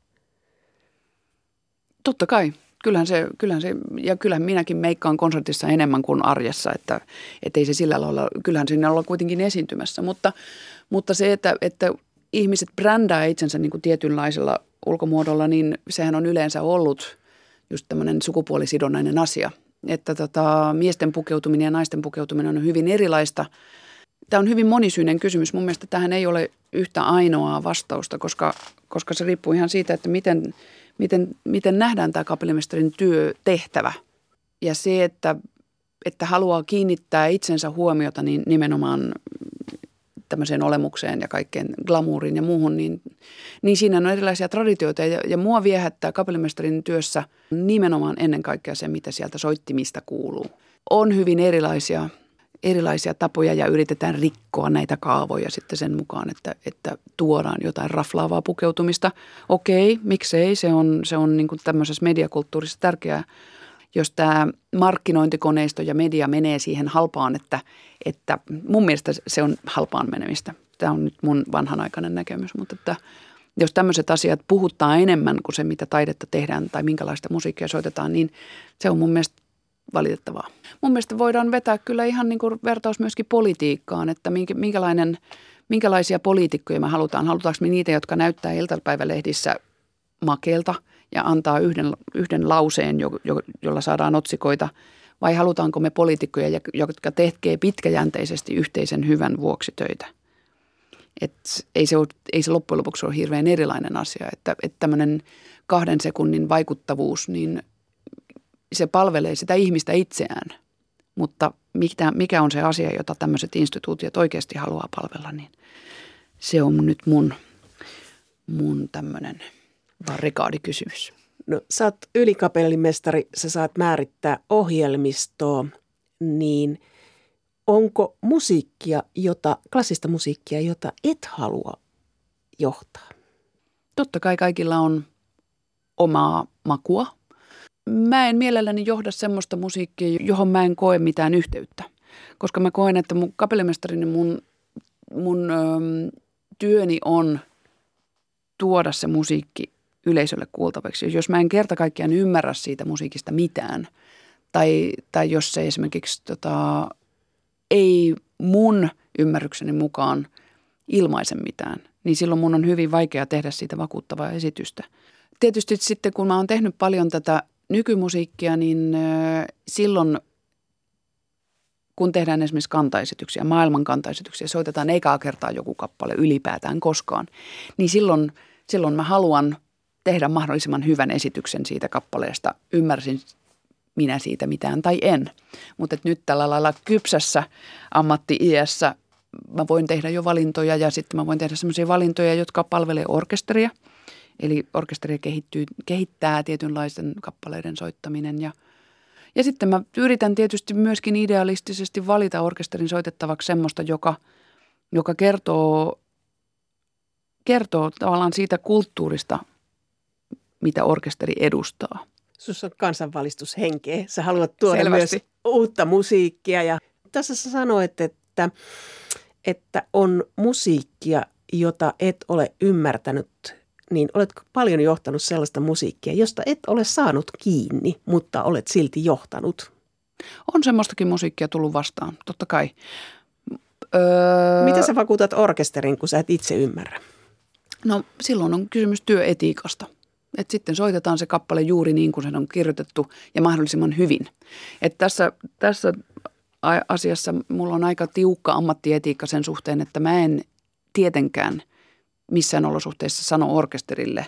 Totta kai. Kyllähän se, kyllähän se, ja kyllähän minäkin meikkaan konsertissa enemmän kuin arjessa, että, ei se sillä lailla, kyllähän siinä ollaan kuitenkin esiintymässä. Mutta, mutta se, että, että ihmiset brändää itsensä niin kuin tietynlaisella ulkomuodolla, niin sehän on yleensä ollut just tämmöinen sukupuolisidonnainen asia. Että tota, miesten pukeutuminen ja naisten pukeutuminen on hyvin erilaista. Tämä on hyvin monisyinen kysymys. Mun mielestä tähän ei ole yhtä ainoaa vastausta, koska, koska se riippuu ihan siitä, että miten, miten, miten nähdään tämä kapellimestarin työtehtävä. Ja se, että, että haluaa kiinnittää itsensä huomiota niin nimenomaan tämmöiseen olemukseen ja kaikkeen glamuuriin ja muuhun, niin, niin siinä on erilaisia traditioita. Ja, ja mua viehättää kapellimestarin työssä nimenomaan ennen kaikkea se, mitä sieltä soittimista kuuluu. On hyvin erilaisia, erilaisia tapoja ja yritetään rikkoa näitä kaavoja sitten sen mukaan, että, että tuodaan jotain raflaavaa pukeutumista. Okei, miksei, se on, se on niin tämmöisessä mediakulttuurissa tärkeää jos tämä markkinointikoneisto ja media menee siihen halpaan, että, että mun mielestä se on halpaan menemistä. Tämä on nyt mun vanhanaikainen näkemys, mutta että jos tämmöiset asiat puhuttaa enemmän kuin se, mitä taidetta tehdään tai minkälaista musiikkia soitetaan, niin se on mun mielestä valitettavaa. Mun mielestä voidaan vetää kyllä ihan niin kuin vertaus myöskin politiikkaan, että minkälainen, minkälaisia poliitikkoja me halutaan. Halutaanko me niitä, jotka näyttää iltapäivälehdissä makeelta – ja antaa yhden, yhden lauseen, jo, jo, jolla saadaan otsikoita, vai halutaanko me poliitikkoja, jotka tekee pitkäjänteisesti yhteisen hyvän vuoksi töitä? Et ei, se ole, ei se loppujen lopuksi ole hirveän erilainen asia, että, että tämmöinen kahden sekunnin vaikuttavuus, niin se palvelee sitä ihmistä itseään. Mutta mikä, mikä on se asia, jota tämmöiset instituutiot oikeasti haluaa palvella, niin se on nyt mun, mun tämmöinen – barrikaadikysymys? No sä oot ylikapellimestari, sä saat määrittää ohjelmistoa, niin onko musiikkia, jota, klassista musiikkia, jota et halua johtaa? Totta kai kaikilla on omaa makua. Mä en mielelläni johda semmoista musiikkia, johon mä en koe mitään yhteyttä. Koska mä koen, että mun kapellimestarini mun, mun öm, työni on tuoda se musiikki yleisölle kuultavaksi. Jos mä en kerta kaikkiaan ymmärrä siitä musiikista mitään, tai, tai jos se esimerkiksi tota, ei mun ymmärrykseni mukaan ilmaise mitään, niin silloin mun on hyvin vaikea tehdä siitä vakuuttavaa esitystä. Tietysti sitten kun mä oon tehnyt paljon tätä nykymusiikkia, niin silloin kun tehdään esimerkiksi kantaesityksiä, maailman kantaesityksiä, soitetaan eikä kertaa joku kappale ylipäätään koskaan, niin silloin, silloin mä haluan tehdä mahdollisimman hyvän esityksen siitä kappaleesta. Ymmärsin minä siitä mitään tai en. Mutta nyt tällä lailla kypsässä ammatti-iässä mä voin tehdä jo valintoja ja sitten mä voin tehdä sellaisia valintoja, jotka palvelee orkesteria. Eli orkesteria kehittyy, kehittää tietynlaisen kappaleiden soittaminen ja ja sitten mä yritän tietysti myöskin idealistisesti valita orkesterin soitettavaksi semmoista, joka, joka kertoo, kertoo tavallaan siitä kulttuurista, mitä orkesteri edustaa. Sinussa on kansanvalistushenkeä. Sä haluat tuoda Selvästi. myös uutta musiikkia. Ja tässä sä sanoit, että, että on musiikkia, jota et ole ymmärtänyt niin oletko paljon johtanut sellaista musiikkia, josta et ole saanut kiinni, mutta olet silti johtanut? On semmoistakin musiikkia tullut vastaan, totta kai. Öö... Mitä sä vakuutat orkesterin, kun sä et itse ymmärrä? No silloin on kysymys työetiikasta. Et sitten soitetaan se kappale juuri niin kuin sen on kirjoitettu ja mahdollisimman hyvin. Et tässä, tässä asiassa mulla on aika tiukka ammattietiikka sen suhteen, että mä en tietenkään missään olosuhteissa sano orkesterille,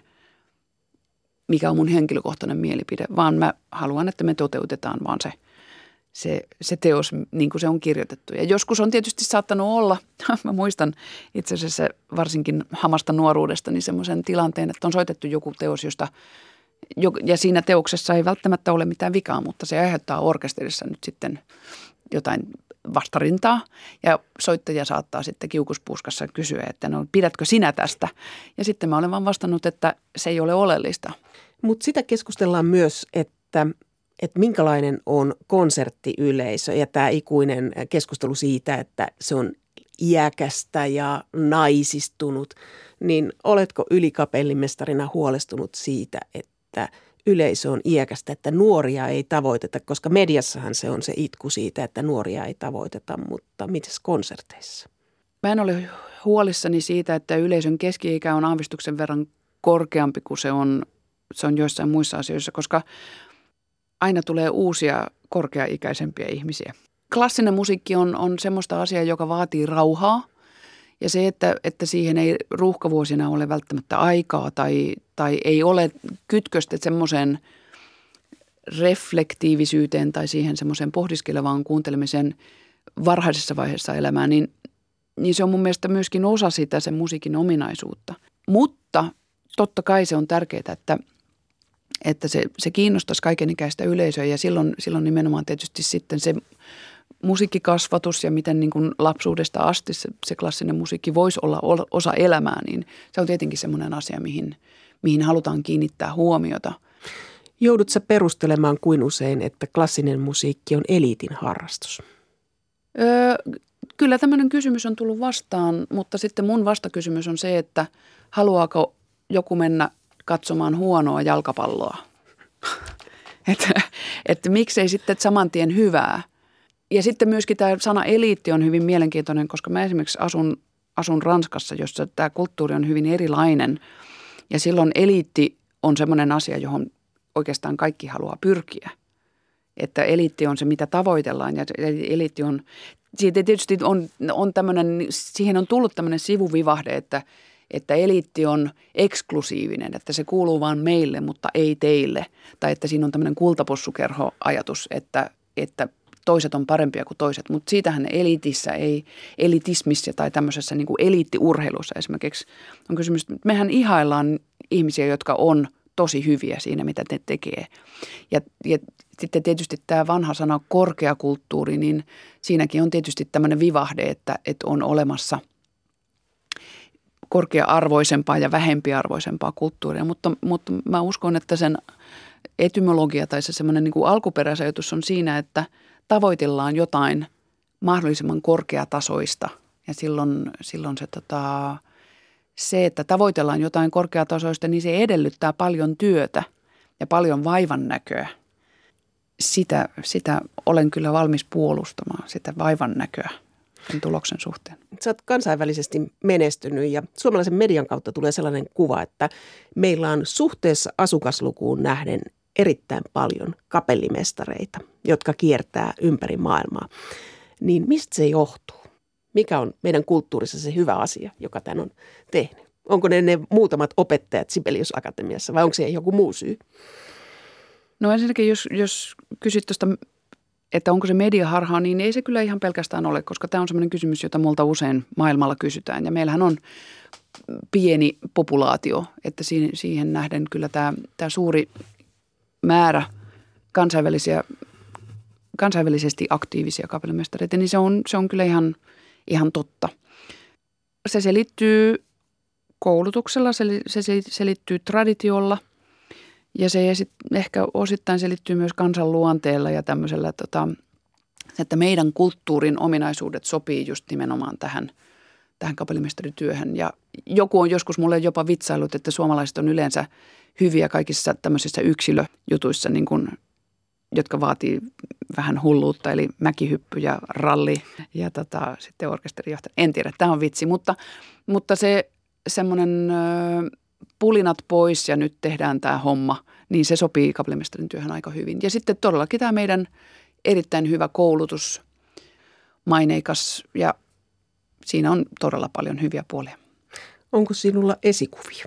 mikä on mun henkilökohtainen mielipide, vaan mä haluan, että me toteutetaan vaan se – se, se teos, niin kuin se on kirjoitettu. Ja joskus on tietysti saattanut olla, mä muistan itse asiassa varsinkin hamasta nuoruudesta, niin semmoisen tilanteen, että on soitettu joku teos, josta ja siinä teoksessa ei välttämättä ole mitään vikaa, mutta se aiheuttaa orkesterissa nyt sitten jotain vastarintaa ja soittaja saattaa sitten kiukuspuuskassa kysyä, että no pidätkö sinä tästä? Ja sitten mä olen vaan vastannut, että se ei ole oleellista. Mutta sitä keskustellaan myös, että, että minkälainen on konserttiyleisö ja tämä ikuinen keskustelu siitä, että se on iäkästä ja naisistunut, niin oletko ylikapellimestarina huolestunut siitä, että yleisö on iäkästä, että nuoria ei tavoiteta, koska mediassahan se on se itku siitä, että nuoria ei tavoiteta, mutta mites konserteissa? Mä en ole huolissani siitä, että yleisön keski-ikä on aavistuksen verran korkeampi kuin se on, se on joissain muissa asioissa, koska aina tulee uusia korkeaikäisempiä ihmisiä. Klassinen musiikki on, on semmoista asiaa, joka vaatii rauhaa – ja se, että, että siihen ei ruuhkavuosina ole välttämättä aikaa tai, tai ei ole kytköstä semmoiseen reflektiivisyyteen tai siihen semmoiseen pohdiskelevaan kuuntelemisen varhaisessa vaiheessa elämää, niin, niin se on mun mielestä myöskin osa sitä sen musiikin ominaisuutta. Mutta totta kai se on tärkeää, että, että se, se kiinnostaisi kaikenikäistä yleisöä ja silloin, silloin nimenomaan tietysti sitten se musiikkikasvatus ja miten niin kuin lapsuudesta asti se, se klassinen musiikki voisi olla osa elämää, niin se on tietenkin semmoinen asia, mihin, mihin halutaan kiinnittää huomiota. Joudut sä perustelemaan kuin usein, että klassinen musiikki on eliitin harrastus? Öö, kyllä tämmöinen kysymys on tullut vastaan, mutta sitten mun vastakysymys on se, että haluaako joku mennä katsomaan huonoa jalkapalloa? että, että miksei sitten saman tien hyvää – ja sitten myöskin tämä sana eliitti on hyvin mielenkiintoinen, koska mä esimerkiksi asun, asun Ranskassa, jossa tämä kulttuuri on hyvin erilainen. Ja silloin eliitti on semmoinen asia, johon oikeastaan kaikki haluaa pyrkiä. Että eliitti on se, mitä tavoitellaan ja eliitti on, siitä tietysti on, on tämmöinen, siihen on tullut tämmöinen sivuvivahde, että, että eliitti on eksklusiivinen, että se kuuluu vain meille, mutta ei teille. Tai että siinä on tämmöinen kultapossukerho-ajatus, että, että toiset on parempia kuin toiset, mutta siitähän elitissä ei, elitismissa tai tämmöisessä niin kuin eliittiurheilussa esimerkiksi on kysymys, että mehän ihaillaan ihmisiä, jotka on tosi hyviä siinä, mitä ne tekee. Ja, ja sitten tietysti tämä vanha sana korkeakulttuuri, niin siinäkin on tietysti tämmöinen vivahde, että, että on olemassa korkea-arvoisempaa ja vähempiarvoisempaa kulttuuria, mutta, mutta mä uskon, että sen etymologia tai se semmoinen niin alkuperäisajatus on siinä, että – tavoitellaan jotain mahdollisimman korkeatasoista. Ja silloin, silloin se, tota, se, että tavoitellaan jotain korkeatasoista, niin se edellyttää paljon työtä ja paljon vaivan näköä. Sitä, sitä olen kyllä valmis puolustamaan, sitä vaivan näköä sen tuloksen suhteen. Sä oot kansainvälisesti menestynyt ja suomalaisen median kautta tulee sellainen kuva, että meillä on suhteessa asukaslukuun nähden erittäin paljon kapellimestareita, jotka kiertää ympäri maailmaa. Niin mistä se johtuu? Mikä on meidän kulttuurissa se hyvä asia, joka tämän on tehnyt? Onko ne ne muutamat opettajat Sibelius Akatemiassa vai onko se joku muu syy? No ensinnäkin, jos, jos kysyt tuosta, että onko se mediaharhaa, niin ei se kyllä ihan pelkästään ole, koska tämä on sellainen kysymys, jota multa usein maailmalla kysytään. Ja meillähän on pieni populaatio, että siihen, nähden kyllä tämä, tämä suuri määrä kansainvälisiä, kansainvälisesti aktiivisia kapellimestareita, niin se on, se on kyllä ihan, ihan totta. Se selittyy koulutuksella, se, se selittyy traditiolla ja se ehkä osittain selittyy myös kansanluonteella ja tämmöisellä, tota, että meidän kulttuurin ominaisuudet sopii just nimenomaan tähän, tähän kapellimestarityöhön. Ja joku on joskus mulle jopa vitsailut, että suomalaiset on yleensä hyviä kaikissa tämmöisissä yksilöjutuissa, niin kuin, jotka vaatii vähän hulluutta, eli mäkihyppy ja ralli ja tota, sitten orkesterijohtaja. En tiedä, tämä on vitsi, mutta, mutta se semmoinen pulinat pois ja nyt tehdään tämä homma, niin se sopii kapellimestarin työhön aika hyvin. Ja sitten todellakin tämä meidän erittäin hyvä koulutus, maineikas ja siinä on todella paljon hyviä puolia. Onko sinulla esikuvia?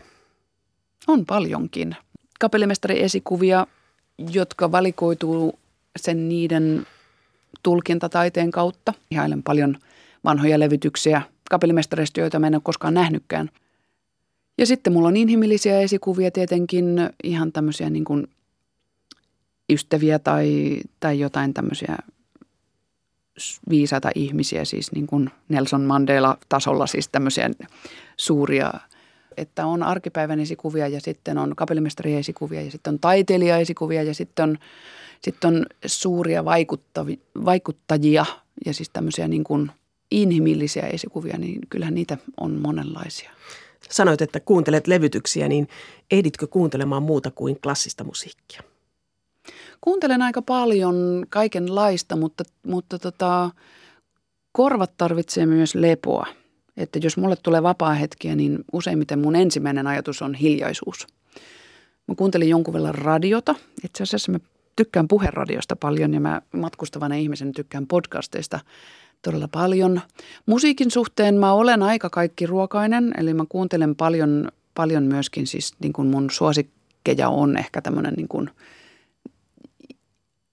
On paljonkin. Kapellimestari esikuvia, jotka valikoituu sen niiden tulkintataiteen kautta. Ihailen paljon vanhoja levytyksiä kapellimestareista, joita mä en ole koskaan nähnytkään. Ja sitten mulla on inhimillisiä esikuvia tietenkin, ihan tämmöisiä niin kuin ystäviä tai, tai jotain tämmöisiä viisaita ihmisiä, siis niin kuin Nelson Mandela-tasolla siis tämmöisiä suuria, että on arkipäivän esikuvia ja sitten on kapellimestarien esikuvia ja sitten on taiteilijaesikuvia ja sitten on, sitten on suuria vaikuttajia ja siis tämmöisiä niin kuin inhimillisiä esikuvia, niin kyllähän niitä on monenlaisia. Sanoit, että kuuntelet levytyksiä, niin ehditkö kuuntelemaan muuta kuin klassista musiikkia? Kuuntelen aika paljon kaikenlaista, mutta, mutta tota, korvat tarvitsee myös lepoa. Että jos mulle tulee vapaa-hetkiä, niin useimmiten mun ensimmäinen ajatus on hiljaisuus. Mä kuuntelin jonkun verran radiota. Itse asiassa mä tykkään puheradiosta paljon ja mä matkustavana ihmisen tykkään podcasteista todella paljon. Musiikin suhteen mä olen aika kaikki ruokainen, eli mä kuuntelen paljon, paljon myöskin siis niin kuin mun suosikkeja on ehkä tämmöinen niin kuin –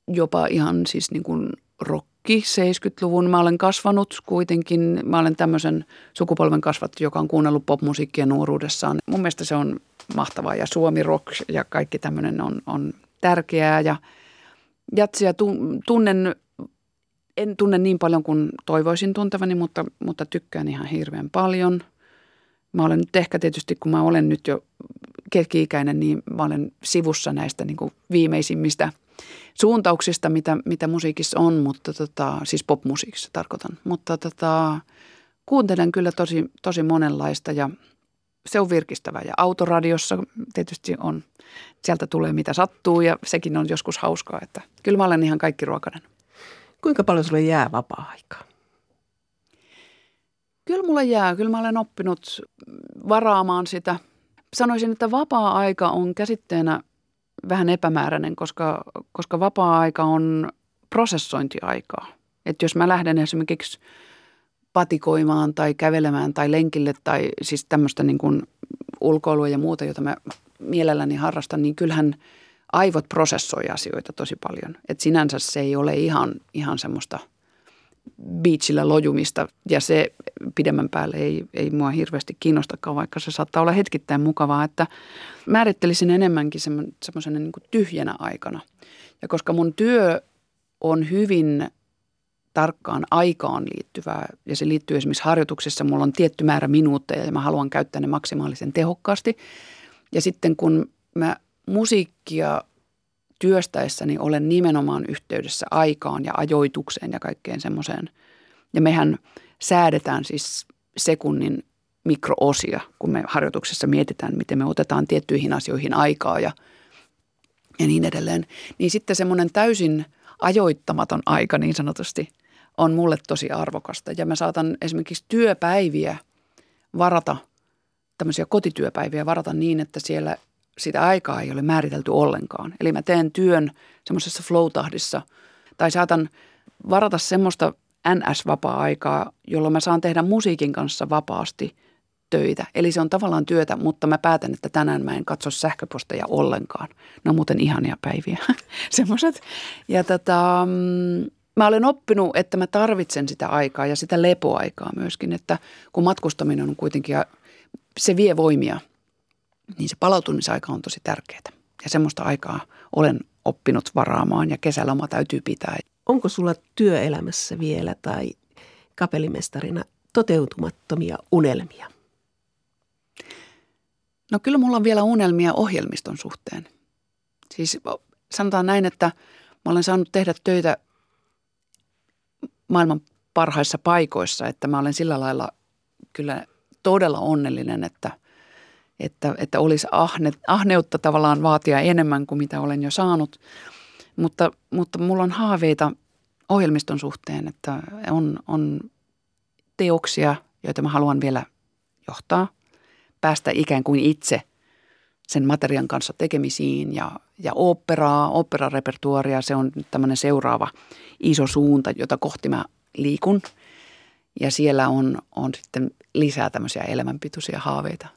jopa ihan siis niin kuin rokki 70-luvun. Mä olen kasvanut kuitenkin, mä olen tämmöisen sukupolven kasvattu, joka on kuunnellut popmusiikkia nuoruudessaan. Mun mielestä se on mahtavaa ja suomi rock ja kaikki tämmöinen on, on tärkeää ja jatsia tunnen, en tunne niin paljon kuin toivoisin tuntevani, mutta, mutta tykkään ihan hirveän paljon. Mä olen nyt ehkä tietysti, kun mä olen nyt jo keski-ikäinen, niin mä olen sivussa näistä niin kuin viimeisimmistä – suuntauksista, mitä, mitä musiikissa on, mutta tota, siis popmusiikissa tarkoitan. Mutta tota, kuuntelen kyllä tosi, tosi monenlaista ja se on virkistävää. Ja autoradiossa tietysti on, sieltä tulee mitä sattuu ja sekin on joskus hauskaa, että kyllä mä olen ihan kaikki ruokainen. Kuinka paljon sulle jää vapaa-aikaa? Kyllä mulle jää. Kyllä mä olen oppinut varaamaan sitä. Sanoisin, että vapaa-aika on käsitteenä – vähän epämääräinen, koska, koska vapaa-aika on prosessointiaikaa. Että jos mä lähden esimerkiksi patikoimaan tai kävelemään tai lenkille tai siis tämmöistä niin kuin ulkoilua ja muuta, jota mä mielelläni harrastan, niin kyllähän aivot prosessoi asioita tosi paljon. Et sinänsä se ei ole ihan, ihan semmoista – beachillä lojumista ja se pidemmän päälle ei, ei mua hirveästi kiinnostakaan, vaikka se saattaa olla hetkittäin mukavaa, että määrittelisin enemmänkin semmoisen niin tyhjänä aikana. Ja koska mun työ on hyvin tarkkaan aikaan liittyvää ja se liittyy esimerkiksi harjoituksessa, mulla on tietty määrä minuutteja ja mä haluan käyttää ne maksimaalisen tehokkaasti. Ja sitten kun mä musiikkia työstäessäni olen nimenomaan yhteydessä aikaan ja ajoitukseen ja kaikkeen semmoiseen. Ja mehän säädetään siis sekunnin mikroosia, kun me harjoituksessa mietitään, miten me otetaan tiettyihin asioihin aikaa ja, ja niin edelleen. Niin sitten semmoinen täysin ajoittamaton aika niin sanotusti on mulle tosi arvokasta. Ja mä saatan esimerkiksi työpäiviä varata, tämmöisiä kotityöpäiviä varata niin, että siellä sitä aikaa ei ole määritelty ollenkaan. Eli mä teen työn semmoisessa flow-tahdissa tai saatan varata semmoista NS-vapaa-aikaa, jolloin mä saan tehdä musiikin kanssa vapaasti töitä. Eli se on tavallaan työtä, mutta mä päätän, että tänään mä en katso sähköposteja ollenkaan. Ne on muuten ihania päiviä, semmoiset. Ja tota, mm, mä olen oppinut, että mä tarvitsen sitä aikaa ja sitä lepoaikaa myöskin, että kun matkustaminen on kuitenkin, se vie voimia – niin se palautumisaika on tosi tärkeää. Ja semmoista aikaa olen oppinut varaamaan ja kesäloma täytyy pitää. Onko sulla työelämässä vielä tai kapellimestarina toteutumattomia unelmia? No kyllä mulla on vielä unelmia ohjelmiston suhteen. Siis sanotaan näin, että mä olen saanut tehdä töitä maailman parhaissa paikoissa, että mä olen sillä lailla kyllä todella onnellinen, että – että, että olisi ahne, ahneutta tavallaan vaatia enemmän kuin mitä olen jo saanut. Mutta, mutta mulla on haaveita ohjelmiston suhteen, että on, on teoksia, joita mä haluan vielä johtaa, päästä ikään kuin itse sen materian kanssa tekemisiin ja, ja operaa, operarepertuaria, se on tämmöinen seuraava iso suunta, jota kohti mä liikun. Ja siellä on, on sitten lisää tämmöisiä elämänpituisia haaveita.